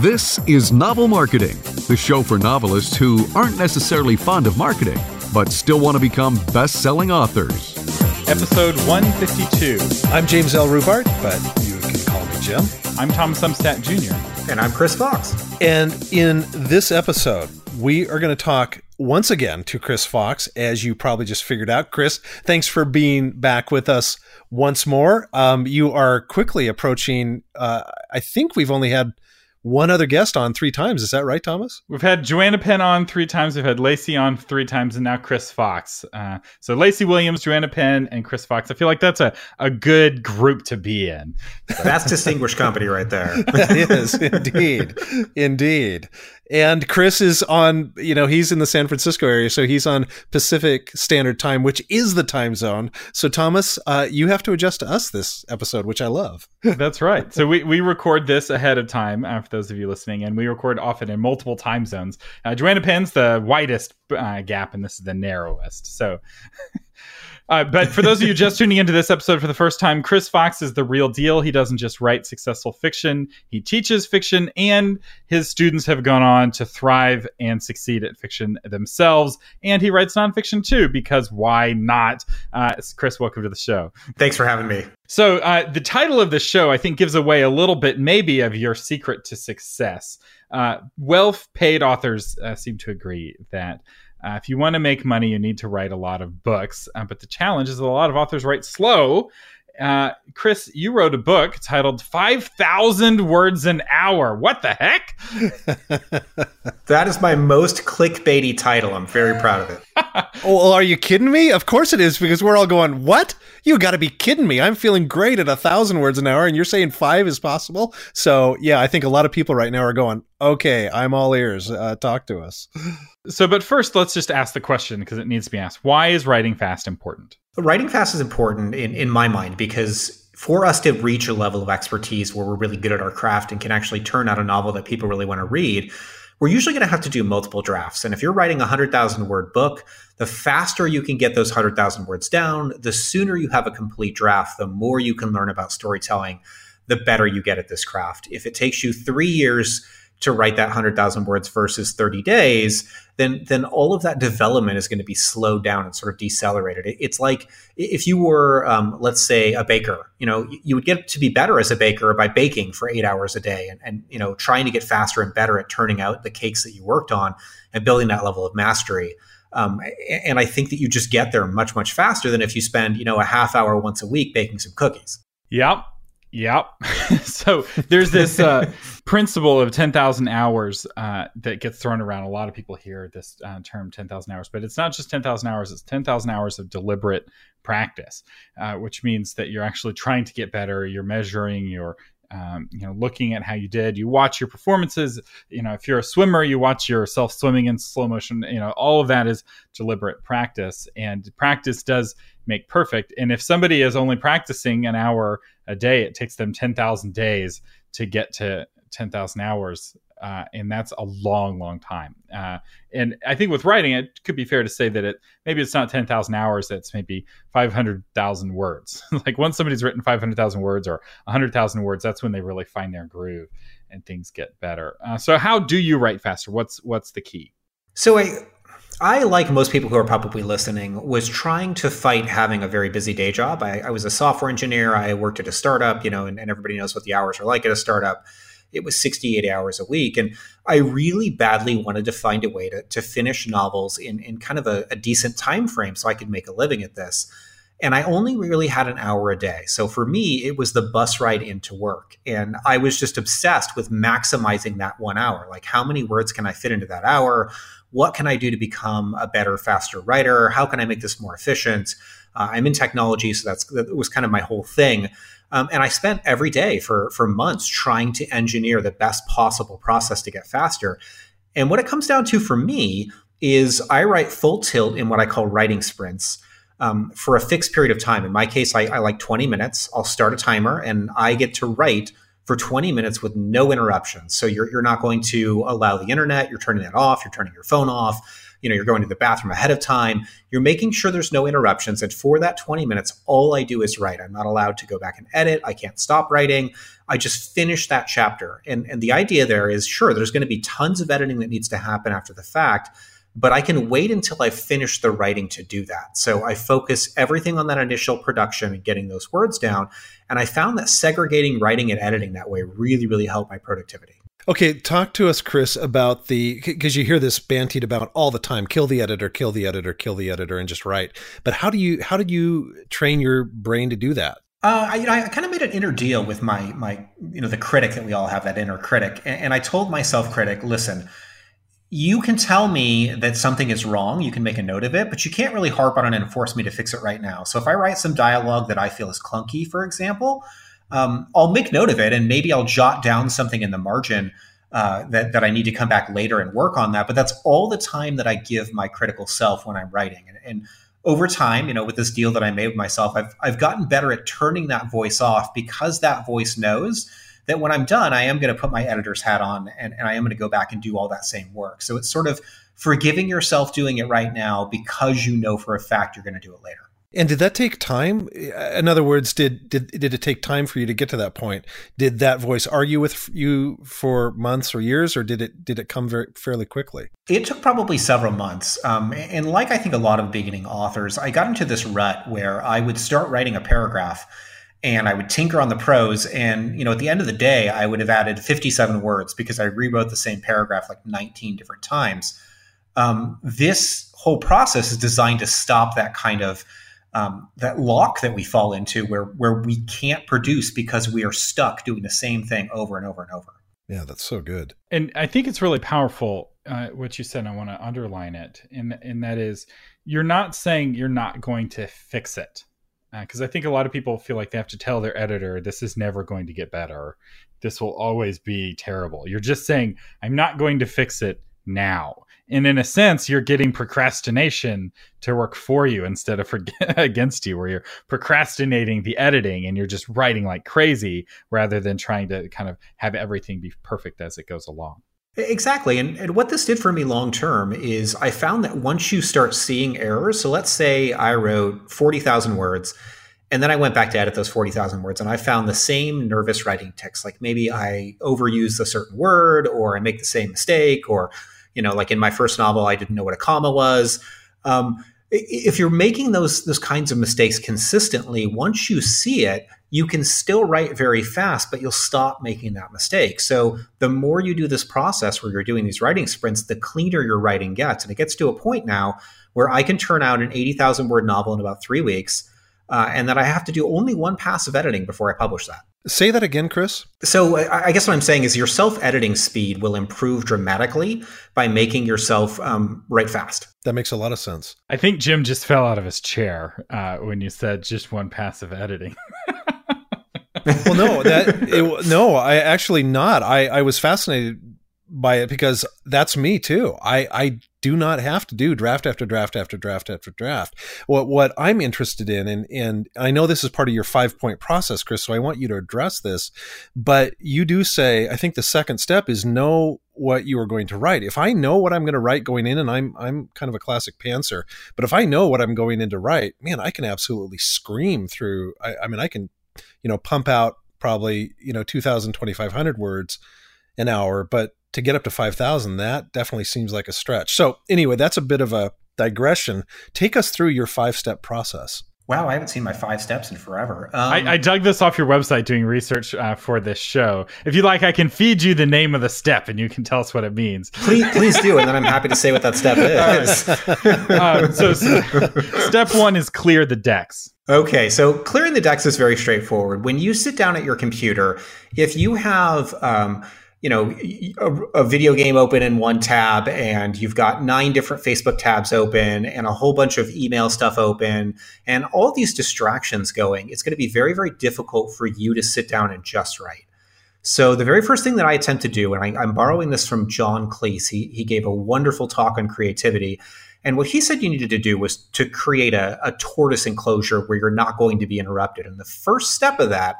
This is Novel Marketing, the show for novelists who aren't necessarily fond of marketing, but still want to become best selling authors. Episode 152. I'm James L. Rubart, but you can call me Jim. I'm Thomas Umstattd Jr. And I'm Chris Fox. And in this episode, we are going to talk once again to Chris Fox, as you probably just figured out. Chris, thanks for being back with us once more. Um, you are quickly approaching, uh, I think we've only had one other guest on three times. Is that right, Thomas? We've had Joanna Penn on three times. We've had Lacey on three times, and now Chris Fox. Uh, so Lacey Williams, Joanna Penn, and Chris Fox. I feel like that's a, a good group to be in. That's distinguished company right there. that is indeed, indeed. And Chris is on, you know, he's in the San Francisco area, so he's on Pacific Standard Time, which is the time zone. So, Thomas, uh, you have to adjust to us this episode, which I love. That's right. So, we, we record this ahead of time uh, for those of you listening, and we record often in multiple time zones. Uh, Joanna Penn's the widest uh, gap, and this is the narrowest. So, Uh, but for those of you just tuning into this episode for the first time, Chris Fox is the real deal. He doesn't just write successful fiction, he teaches fiction, and his students have gone on to thrive and succeed at fiction themselves. And he writes nonfiction too, because why not? Uh, Chris, welcome to the show. Thanks for having me. So, uh, the title of the show, I think, gives away a little bit, maybe, of your secret to success. Uh, well paid authors uh, seem to agree that uh, if you want to make money, you need to write a lot of books. Uh, but the challenge is that a lot of authors write slow. Uh, Chris, you wrote a book titled 5,000 Words an Hour. What the heck? that is my most clickbaity title. I'm very proud of it. oh, well, are you kidding me? Of course it is, because we're all going, What? You got to be kidding me. I'm feeling great at a thousand words an hour, and you're saying five is possible. So, yeah, I think a lot of people right now are going, Okay, I'm all ears. Uh, talk to us. So, but first, let's just ask the question because it needs to be asked. Why is writing fast important? Writing fast is important in, in my mind because for us to reach a level of expertise where we're really good at our craft and can actually turn out a novel that people really want to read, we're usually going to have to do multiple drafts. And if you're writing a 100,000 word book, the faster you can get those 100,000 words down, the sooner you have a complete draft, the more you can learn about storytelling, the better you get at this craft. If it takes you three years to write that 100,000 words versus 30 days, then then all of that development is going to be slowed down and sort of decelerated. It's like if you were, um, let's say, a baker. You know, you would get to be better as a baker by baking for eight hours a day, and, and you know, trying to get faster and better at turning out the cakes that you worked on and building that level of mastery. Um, and I think that you just get there much much faster than if you spend you know a half hour once a week baking some cookies. Yep. Yep. so there's this uh, principle of 10,000 hours uh, that gets thrown around. A lot of people hear this uh, term 10,000 hours, but it's not just 10,000 hours, it's 10,000 hours of deliberate practice, uh, which means that you're actually trying to get better. You're measuring, you're um, you know, looking at how you did. You watch your performances. You know, if you're a swimmer, you watch yourself swimming in slow motion. You know, all of that is deliberate practice, and practice does make perfect. And if somebody is only practicing an hour a day, it takes them 10,000 days to get to 10,000 hours. Uh, and that's a long, long time. Uh, and I think with writing, it could be fair to say that it maybe it's not 10,000 hours, it's maybe 500,000 words. like once somebody's written 500,000 words or 100,000 words, that's when they really find their groove and things get better. Uh, so, how do you write faster? What's what's the key? So, I I, like most people who are probably listening, was trying to fight having a very busy day job. I, I was a software engineer. I worked at a startup, you know, and, and, everybody knows what the hours are like at a startup. It was 68 hours a week. And I really badly wanted to find a way to, to finish novels in, in kind of a, a decent time frame so I could make a living at this. And I only really had an hour a day. So for me, it was the bus ride into work. And I was just obsessed with maximizing that one hour. Like, how many words can I fit into that hour? what can I do to become a better, faster writer? How can I make this more efficient? Uh, I'm in technology, so that's that was kind of my whole thing. Um, and I spent every day for for months trying to engineer the best possible process to get faster. And what it comes down to for me is I write full tilt in what I call writing sprints. Um, for a fixed period of time. In my case, I, I like 20 minutes. I'll start a timer and I get to write for 20 minutes with no interruptions. So you're, you're not going to allow the internet, you're turning that off, you're turning your phone off. You know, you're going to the bathroom ahead of time. You're making sure there's no interruptions. And for that 20 minutes, all I do is write. I'm not allowed to go back and edit. I can't stop writing. I just finish that chapter. And, and the idea there is sure, there's going to be tons of editing that needs to happen after the fact, but I can wait until I finish the writing to do that. So I focus everything on that initial production and getting those words down. And I found that segregating writing and editing that way really, really helped my productivity. Okay, talk to us, Chris, about the because you hear this bantied about all the time: kill the editor, kill the editor, kill the editor, and just write. But how do you how did you train your brain to do that? Uh, I, you know, I kind of made an inner deal with my my you know the critic that we all have that inner critic, and, and I told myself, critic, listen, you can tell me that something is wrong. You can make a note of it, but you can't really harp on it and force me to fix it right now. So if I write some dialogue that I feel is clunky, for example, um, I'll make note of it and maybe I'll jot down something in the margin uh, that, that I need to come back later and work on that. But that's all the time that I give my critical self when I'm writing. And, and over time, you know, with this deal that I made with myself, I've, I've gotten better at turning that voice off because that voice knows that when I'm done, I am going to put my editor's hat on and, and I am going to go back and do all that same work. So it's sort of forgiving yourself doing it right now because you know for a fact you're going to do it later. And did that take time? In other words, did did did it take time for you to get to that point? Did that voice argue with you for months or years, or did it did it come very fairly quickly? It took probably several months. Um, and like I think a lot of beginning authors, I got into this rut where I would start writing a paragraph and I would tinker on the prose. And, you know, at the end of the day, I would have added 57 words because I rewrote the same paragraph like 19 different times. Um, this whole process is designed to stop that kind of um, that lock that we fall into where where we can't produce because we are stuck doing the same thing over and over and over. Yeah, that's so good. And I think it's really powerful uh, what you said. I want to underline it, and and that is you're not saying you're not going to fix it because uh, I think a lot of people feel like they have to tell their editor this is never going to get better. This will always be terrible. You're just saying I'm not going to fix it now and in a sense you're getting procrastination to work for you instead of for, against you where you're procrastinating the editing and you're just writing like crazy rather than trying to kind of have everything be perfect as it goes along Exactly. And, and what this did for me long term is I found that once you start seeing errors, so let's say I wrote 40,000 words and then I went back to edit those 40,000 words and I found the same nervous writing tics. Like maybe I overuse a certain word or I make the same mistake or you know, like in my first novel, I didn't know what a comma was. Um, if you're making those those kinds of mistakes consistently, once you see it, you can still write very fast, but you'll stop making that mistake. So the more you do this process where you're doing these writing sprints, the cleaner your writing gets, and it gets to a point now where I can turn out an eighty thousand word novel in about three weeks, uh, and that I have to do only one pass of editing before I publish that. Say that again, Chris. So I guess what I'm saying is your self-editing speed will improve dramatically by making yourself um, write fast. That makes a lot of sense. I think Jim just fell out of his chair uh, when you said just one pass of editing. well, no, that it, no, I actually not. I I was fascinated by it because that's me too. I I do not have to do draft after draft after draft after draft. What what I'm interested in, and and I know this is part of your five point process, Chris. So I want you to address this. But you do say, I think the second step is know what you are going to write. If I know what I'm going to write going in, and I'm I'm kind of a classic pantser, but if I know what I'm going in to write, man, I can absolutely scream through. I, I mean, I can, you know, pump out probably you know 2,000, 2,500 words an hour, but to get up to 5,000, that definitely seems like a stretch. So, anyway, that's a bit of a digression. Take us through your five step process. Wow, I haven't seen my five steps in forever. Um, I, I, dug this off your website doing research uh, for this show. If you like, I can feed you the name of the step and you can tell us what it means. Please, please do, and then I'm happy to say what that step is. um, so, so, step one is clear the decks. Okay, so clearing the decks is very straightforward. When you sit down at your computer, if you have um, you know a, a, video game open in one tab and you've got nine different facebook tabs open and a whole bunch of email stuff open and all these distractions going it's going to be very very difficult for you to sit down and just write. So the very first thing that i attempt to do and I, am borrowing this from john cleese he, he gave a wonderful talk on creativity and what he said you needed to do was to create a, a tortoise enclosure where you're not going to be interrupted and the first step of that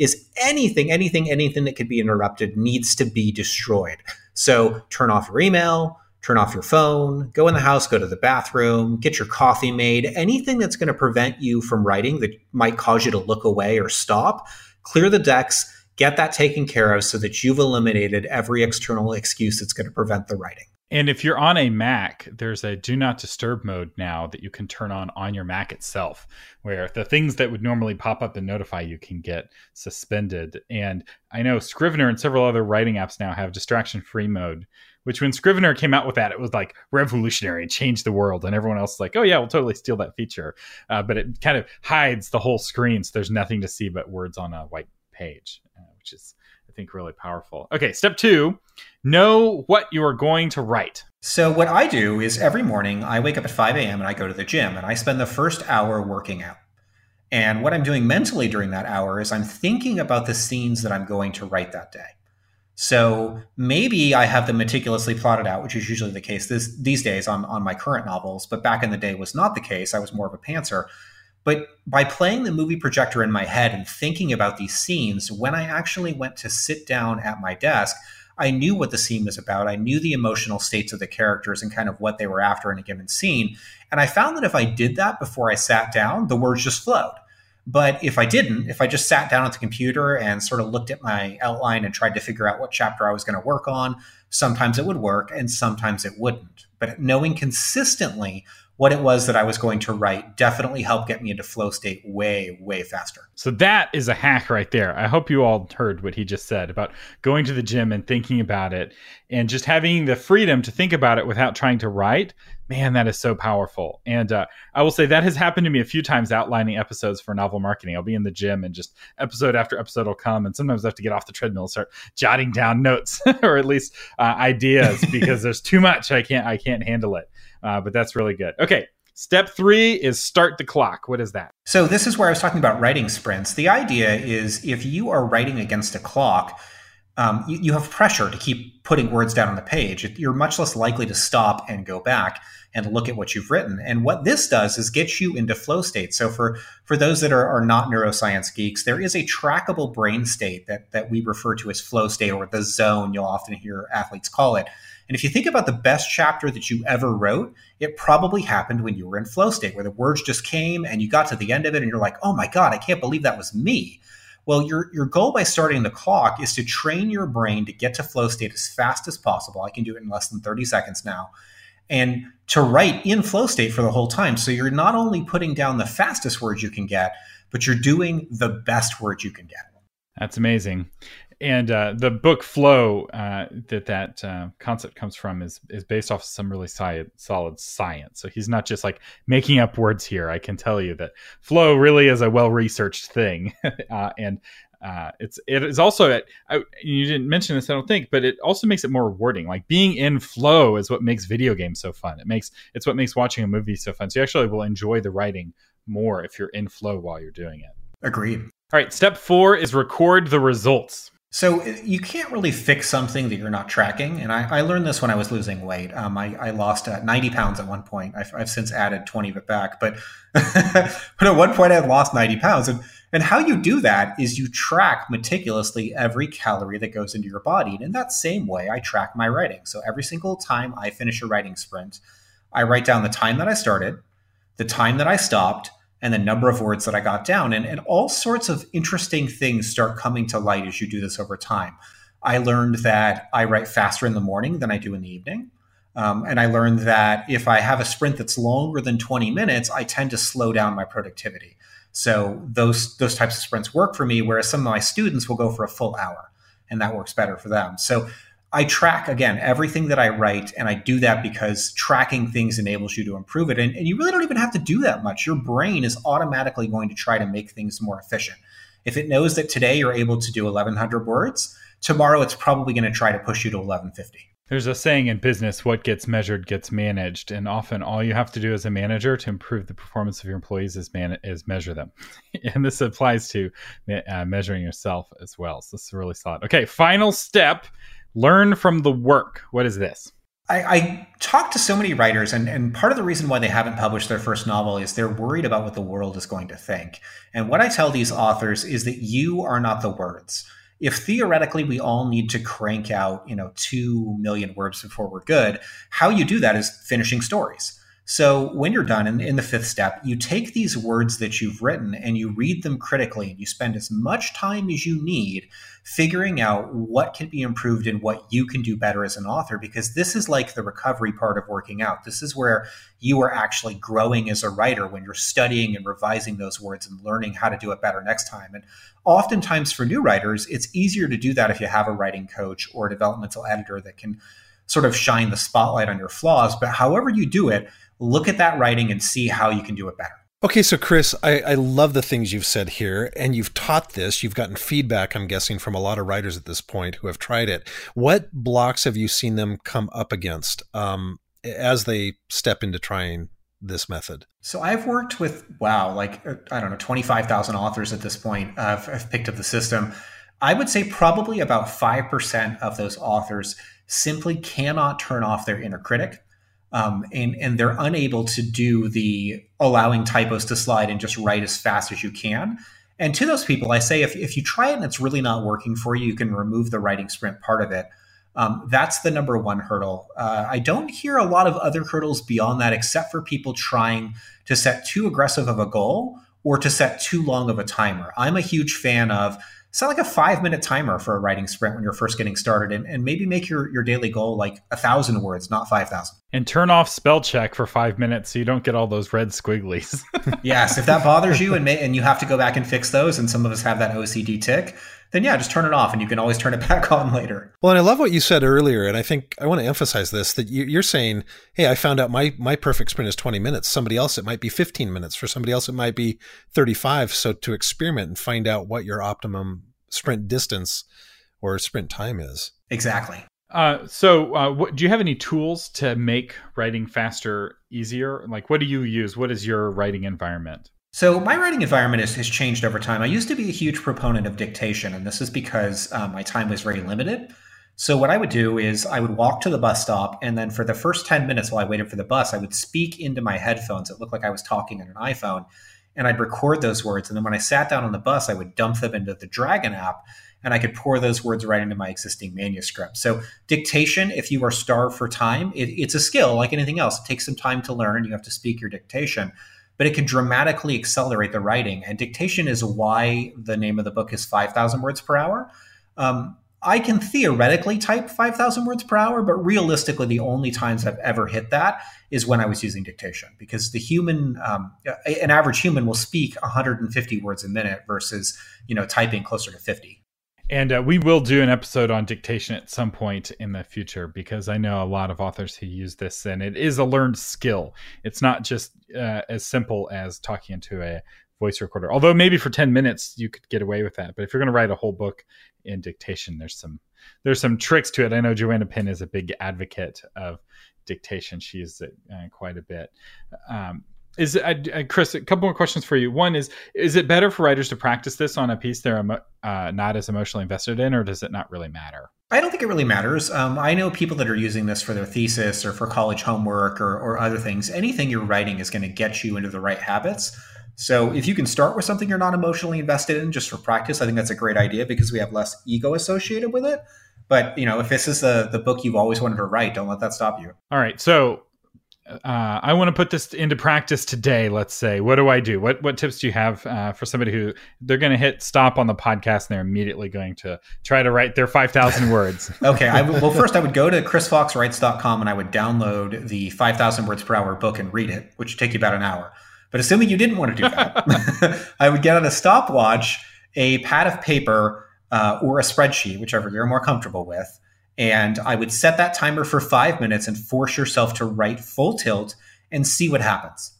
is anything, anything, anything that could be interrupted needs to be destroyed. So turn off your email, turn off your phone, go in the house, go to the bathroom, get your coffee made, anything that's going to prevent you from writing that might cause you to look away or stop, clear the decks, get that taken care of so that you've eliminated every external excuse that's going to prevent the writing. And if you're on a Mac, there's a do not disturb mode now that you can turn on on your Mac itself, where the things that would normally pop up and notify you can get suspended. And I know Scrivener and several other writing apps now have distraction free mode, which when Scrivener came out with that, it was like revolutionary and changed the world. And everyone else was like, oh, yeah, we'll totally steal that feature. Uh, but it kind of hides the whole screen. So there's nothing to see but words on a white page, uh, which is, I think, really powerful. Okay, step two know what you are going to write. So, what I do is every morning I wake up at 5 a.m. and I go to the gym and I spend the first hour working out. And what I'm doing mentally during that hour is I'm thinking about the scenes that I'm going to write that day. So maybe I have them meticulously plotted out, which is usually the case this, these days on, on my current novels, but back in the day was not the case. I was more of a pantser. But by playing the movie projector in my head and thinking about these scenes, when I actually went to sit down at my desk, I knew what the scene was about. I knew the emotional states of the characters and kind of what they were after in a given scene. And I found that if I did that before I sat down, the words just flowed. But if I didn't, if I just sat down at the computer and sort of looked at my outline and tried to figure out what chapter I was going to work on, sometimes it would work and sometimes it wouldn't. But knowing consistently what it was that I was going to write definitely helped get me into flow state way, way faster. So that is a hack right there. I hope you all heard what he just said about going to the gym and thinking about it and just having the freedom to think about it without trying to write. Man, that is so powerful. And uh, I will say that has happened to me a few times outlining episodes for novel marketing. I'll be in the gym and just episode after episode will come. And sometimes I have to get off the treadmill and start jotting down notes or at least uh, ideas because there's too much. I can't, I can't handle it. Uh, but that's really good. Okay. Step three is start the clock. What is that? So, this is where I was talking about writing sprints. The idea is if you are writing against a clock, um, you, you, have pressure to keep putting words down on the page. You're much less likely to stop and go back and look at what you've written. And what this does is get you into flow state. So for for those that are, are not neuroscience geeks, there is a trackable brain state that that we refer to as flow state or the zone. You'll often hear athletes call it. And if you think about the best chapter that you ever wrote, it probably happened when you were in flow state, where the words just came and you got to the end of it and you're like, oh my God, I can't believe that was me. Well, your, your goal by starting the clock is to train your brain to get to flow state as fast as possible. I can do it in less than 30 seconds now. And to write in flow state for the whole time. So you're not only putting down the fastest words you can get, but you're doing the best words you can get. That's amazing and uh, the book flow uh, that that uh, concept comes from is is based off some really solid science. So he's not just like making up words here. I can tell you that flow really is a well researched thing, uh, and uh, it's it is also I, you didn't mention this I don't think, but it also makes it more rewarding. Like being in flow is what makes video games so fun. It makes it's what makes watching a movie so fun. So you actually will enjoy the writing more if you're in flow while you're doing it. Agreed. All right, step four is record the results. So uh, you can't really fix something that you're not tracking. And I, I learned this when I was losing weight. Um, I, I, lost uh, 90 pounds at one point. I've, I've, since added 20 of it back, but but at one point I had lost 90 pounds. And and how you do that is you track meticulously every calorie that goes into your body. And in that same way, I track my writing. So every single time I finish a writing sprint, I write down the time that I started, the time that I stopped, and the number of words that I got down. And, and all sorts of interesting things start coming to light as you do this over time. I learned that I write faster in the morning than I do in the evening. Um, and I learned that if I have a sprint that's longer than 20 minutes, I tend to slow down my productivity. So those those types of sprints work for me, whereas some of my students will go for a full hour, and that works better for them. So I track again everything that I write, and I do that because tracking things enables you to improve it. And, and, you really don't even have to do that much. Your brain is automatically going to try to make things more efficient. If it knows that today you're able to do 1,100 words, tomorrow it's probably going to try to push you to 1,150. There's a saying in business what gets measured gets managed. And often all you have to do as a manager to improve the performance of your employees is, man- is measure them. and this applies to uh, measuring yourself as well. So this is really solid. Okay, final step Learn from the work. What is this? I, I talk to so many writers, and, and part of the reason why they haven't published their first novel is they're worried about what the world is going to think. And what I tell these authors is that you are not the words. if theoretically we all need to crank out, you know, 2 million words before we're good, how you do that is finishing stories. So when you're done in, in, the fifth step, you take these words that you've written and you read them critically and you spend as much time as you need figuring out what can be improved and what you can do better as an author, because this is like the recovery part of working out. This is where you are actually growing as a writer when you're studying and revising those words and learning how to do it better next time. And oftentimes for new writers, it's easier to do that if you have a writing coach or a developmental editor that can sort of shine the spotlight on your flaws. But however you do it, look at that writing and see how you can do it better. Okay, so Chris, I, I, love the things you've said here, and you've taught this. You've gotten feedback, I'm guessing, from a lot of writers at this point who have tried it. What blocks have you seen them come up against um, as they step into trying this method? So I've worked with, wow, like, uh, I don't know, 25,000 authors at this point. Uh, I've picked up the system. I would say probably about 5% of those authors simply cannot turn off their inner critic um, and and they're unable to do the allowing typos to slide and just write as fast as you can. And to those people, I say if, if you try it and it's really not working for you, you can remove the writing sprint part of it. Um, that's the number one hurdle. Uh, I don't hear a lot of other hurdles beyond that, except for people trying to set too aggressive of a goal or to set too long of a timer. I'm a huge fan of set like a five minute timer for a writing sprint when you're first getting started and, and maybe make your, your daily goal like a thousand words not 5000 and turn off spell check for five minutes so you don't get all those red squigglies. Yes if that bothers you and may, and you have to go back and fix those and some of us have that ocd tic then yeah just turn it off and you can always turn it back on later well and i love what you said earlier and i think i want to emphasize this that you're saying hey i found out my my perfect sprint is 20 minutes somebody else it might be 15 minutes for somebody else it might be 35 so to experiment and find out what your optimum sprint distance or sprint time is. Exactly. Uh, so, uh, what, do you have any tools to make writing faster easier? Like, what do you use? What is your writing environment? So, my writing environment has, has changed over time. I used to be a huge proponent of dictation, and this is because um, my time was very limited. So, what I would do is I would walk to the bus stop, and then for the first 10 minutes while I waited for the bus, I would speak into my headphones. It looked like I was talking on an iPhone and I'd record those words. And then when I sat down on the bus, I would dump them into the Dragon app and I could pour those words right into my existing manuscript. So, dictation, if you are starved for time, it, it's a skill like anything else. It takes some time to learn. You have to speak your dictation, but it can dramatically accelerate the writing. And dictation is why the name of the book is 5,000 words per hour. Um, I can theoretically type 5,000 words per hour, but realistically, the only times I've ever hit that is when I was using dictation because the human, um, an average human will speak 150 words a minute versus, you know, typing closer to 50. And uh, we will do an episode on dictation at some point in the future because I know a lot of authors who use this, and it is a learned skill. It's not just uh, as simple as talking into a voice recorder. Although maybe for 10 minutes you could get away with that. But if you're going to write a whole book in dictation, there's some there's some tricks to it. I know Joanna Penn is a big advocate of dictation. She uses it uh, quite a bit. Um, is Chris? A couple more questions for you. One is: Is it better for writers to practice this on a piece they're uh, not as emotionally invested in, or does it not really matter? I don't think it really matters. Um, I know people that are using this for their thesis or for college homework or, or other things. Anything you're writing is going to get you into the right habits. So if you can start with something you're not emotionally invested in just for practice, I think that's a great idea because we have less ego associated with it. But you know, if this is the the book you've always wanted to write, don't let that stop you. All right. So uh, I want to put this into practice today. Let's say, what do I do? What what tips do you have uh, for somebody who they're going to hit stop on the podcast and they're immediately going to try to write their five thousand words? okay. I w- well, first I would go to chrisfoxwrites.com and I would download the five thousand words per hour book and read it, which would take you about an hour. But assuming you didn't want to do that, I would get on a stopwatch, a pad of paper, uh, or a spreadsheet, whichever you're more comfortable with. And I would set that timer for five minutes and force yourself to write full tilt and see what happens.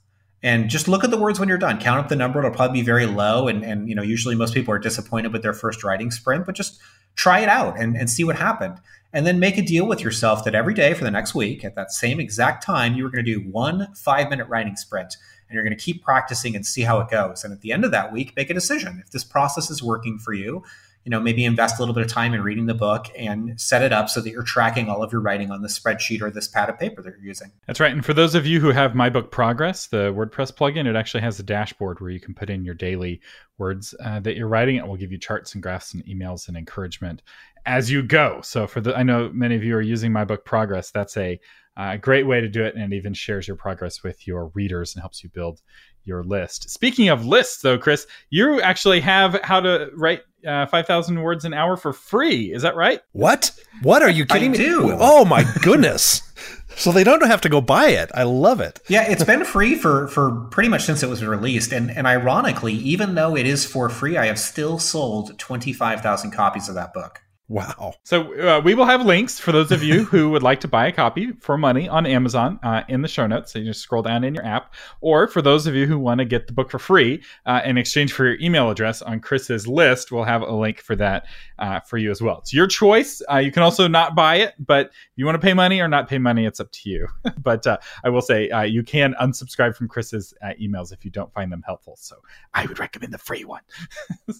And just look at the words when you're done. Count up the number. It'll probably be very low. And, and you know, usually most people are disappointed with their first writing sprint, but just try it out and, and see what happened. And then make a deal with yourself that every day for the next week at that same exact time, you were going to do one five minute writing sprint and you're going to keep practicing and see how it goes. And at the end of that week, make a decision. If this process is working for you, you know, maybe invest a little bit of time in reading the book and set it up so that you're tracking all of your writing on the spreadsheet or this pad of paper that you're using. That's right. And for those of you who have My Book Progress, the WordPress plugin, it actually has a dashboard where you can put in your daily words uh, that you're writing. It will give you charts and graphs and emails and encouragement as you go. So for the, I know many of you are using My Book Progress. That's a a great way to do it, and it even shares your progress with your readers and helps you build your list. Speaking of lists, though, Chris, you actually have how to write uh, 5,000 words an hour for free. Is that right? What? What are you kidding I me? do. Oh my goodness. so they don't have to go buy it. I love it. Yeah, it's been free for for pretty much since it was released, and and ironically, even though it is for free, I have still sold twenty five thousand copies of that book. Wow. So uh, we will have links for those of you who would like to buy a copy for money on Amazon uh, in the show notes. So you just scroll down in your app, or for those of you who want to get the book for free uh, in exchange for your email address on Chris's list, we'll have a link for that uh, for you as well. It's your choice. Uh, you can also not buy it, but if you want to pay money or not pay money, it's up to you. but uh, I will say you can unsubscribe from Chris's emails if you don't find them helpful. So I would recommend the free one.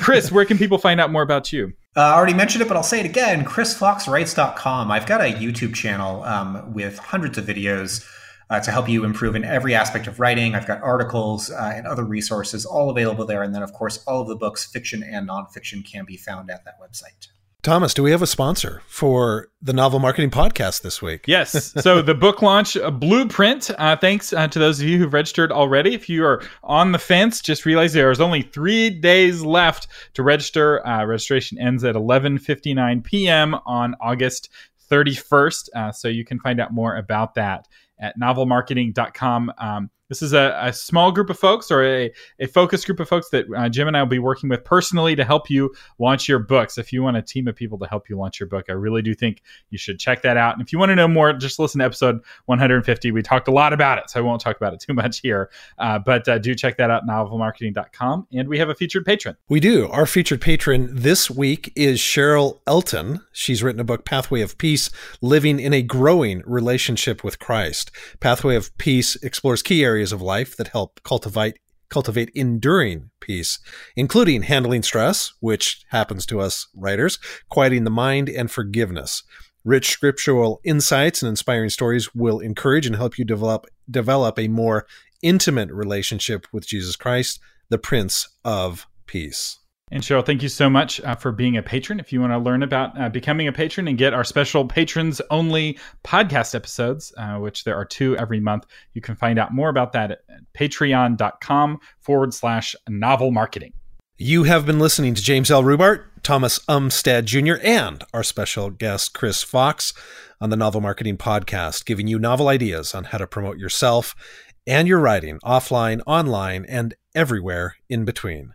Chris, where can people people find out more about you? Uh, I already mentioned it, but I'll say it again chrisfoxwrites.com. I've got a YouTube channel um, with hundreds of videos uh, to help you improve in every aspect of writing. I've got articles uh, and other resources all available there. And then, of course, all of the books, fiction and nonfiction, can be found at that website. Thomas, do we have a sponsor for the Novel Marketing Podcast this week? Yes. So the book launch blueprint. Uh, thanks uh, to those of you who've registered already. If you are on the fence, just realize there is only three days left to register. Uh, registration ends at 11:59 p.m. on August 31st. Uh, so you can find out more about that at novelmarketing.com. Um, this is a, a, small group of folks or a, a focused group of folks that uh, Jim and I will be working with personally to help you launch your books. If you want a team of people to help you launch your book, I really do think you should check that out. And if you want to know more, just listen to episode 150. We talked a lot about it, so I won't talk about it too much here. Uh, but uh, do check that out, novelmarketing.com. And we have a featured patron. We do. Our featured patron this week is Cheryl Elton. She's written a book, Pathway of Peace Living in a Growing Relationship with Christ. Pathway of Peace explores key areas of life that help cultivate cultivate enduring peace, including handling stress, which happens to us writers, quieting the mind, and forgiveness. Rich scriptural insights and inspiring stories will encourage and help you develop develop a more intimate relationship with Jesus Christ, the Prince of Peace. And Cheryl, thank you so much uh, for being a patron. If you want to learn about uh, becoming a patron and get our special patrons only podcast episodes, uh, which there are two every month, you can find out more about that at patreon.com forward slash novel marketing. You have been listening to James L. Rubart, Thomas Umstattd Jr., and our special guest, Chris Fox, on the Novel Marketing Podcast, giving you novel ideas on how to promote yourself and your writing offline, online, and everywhere in between.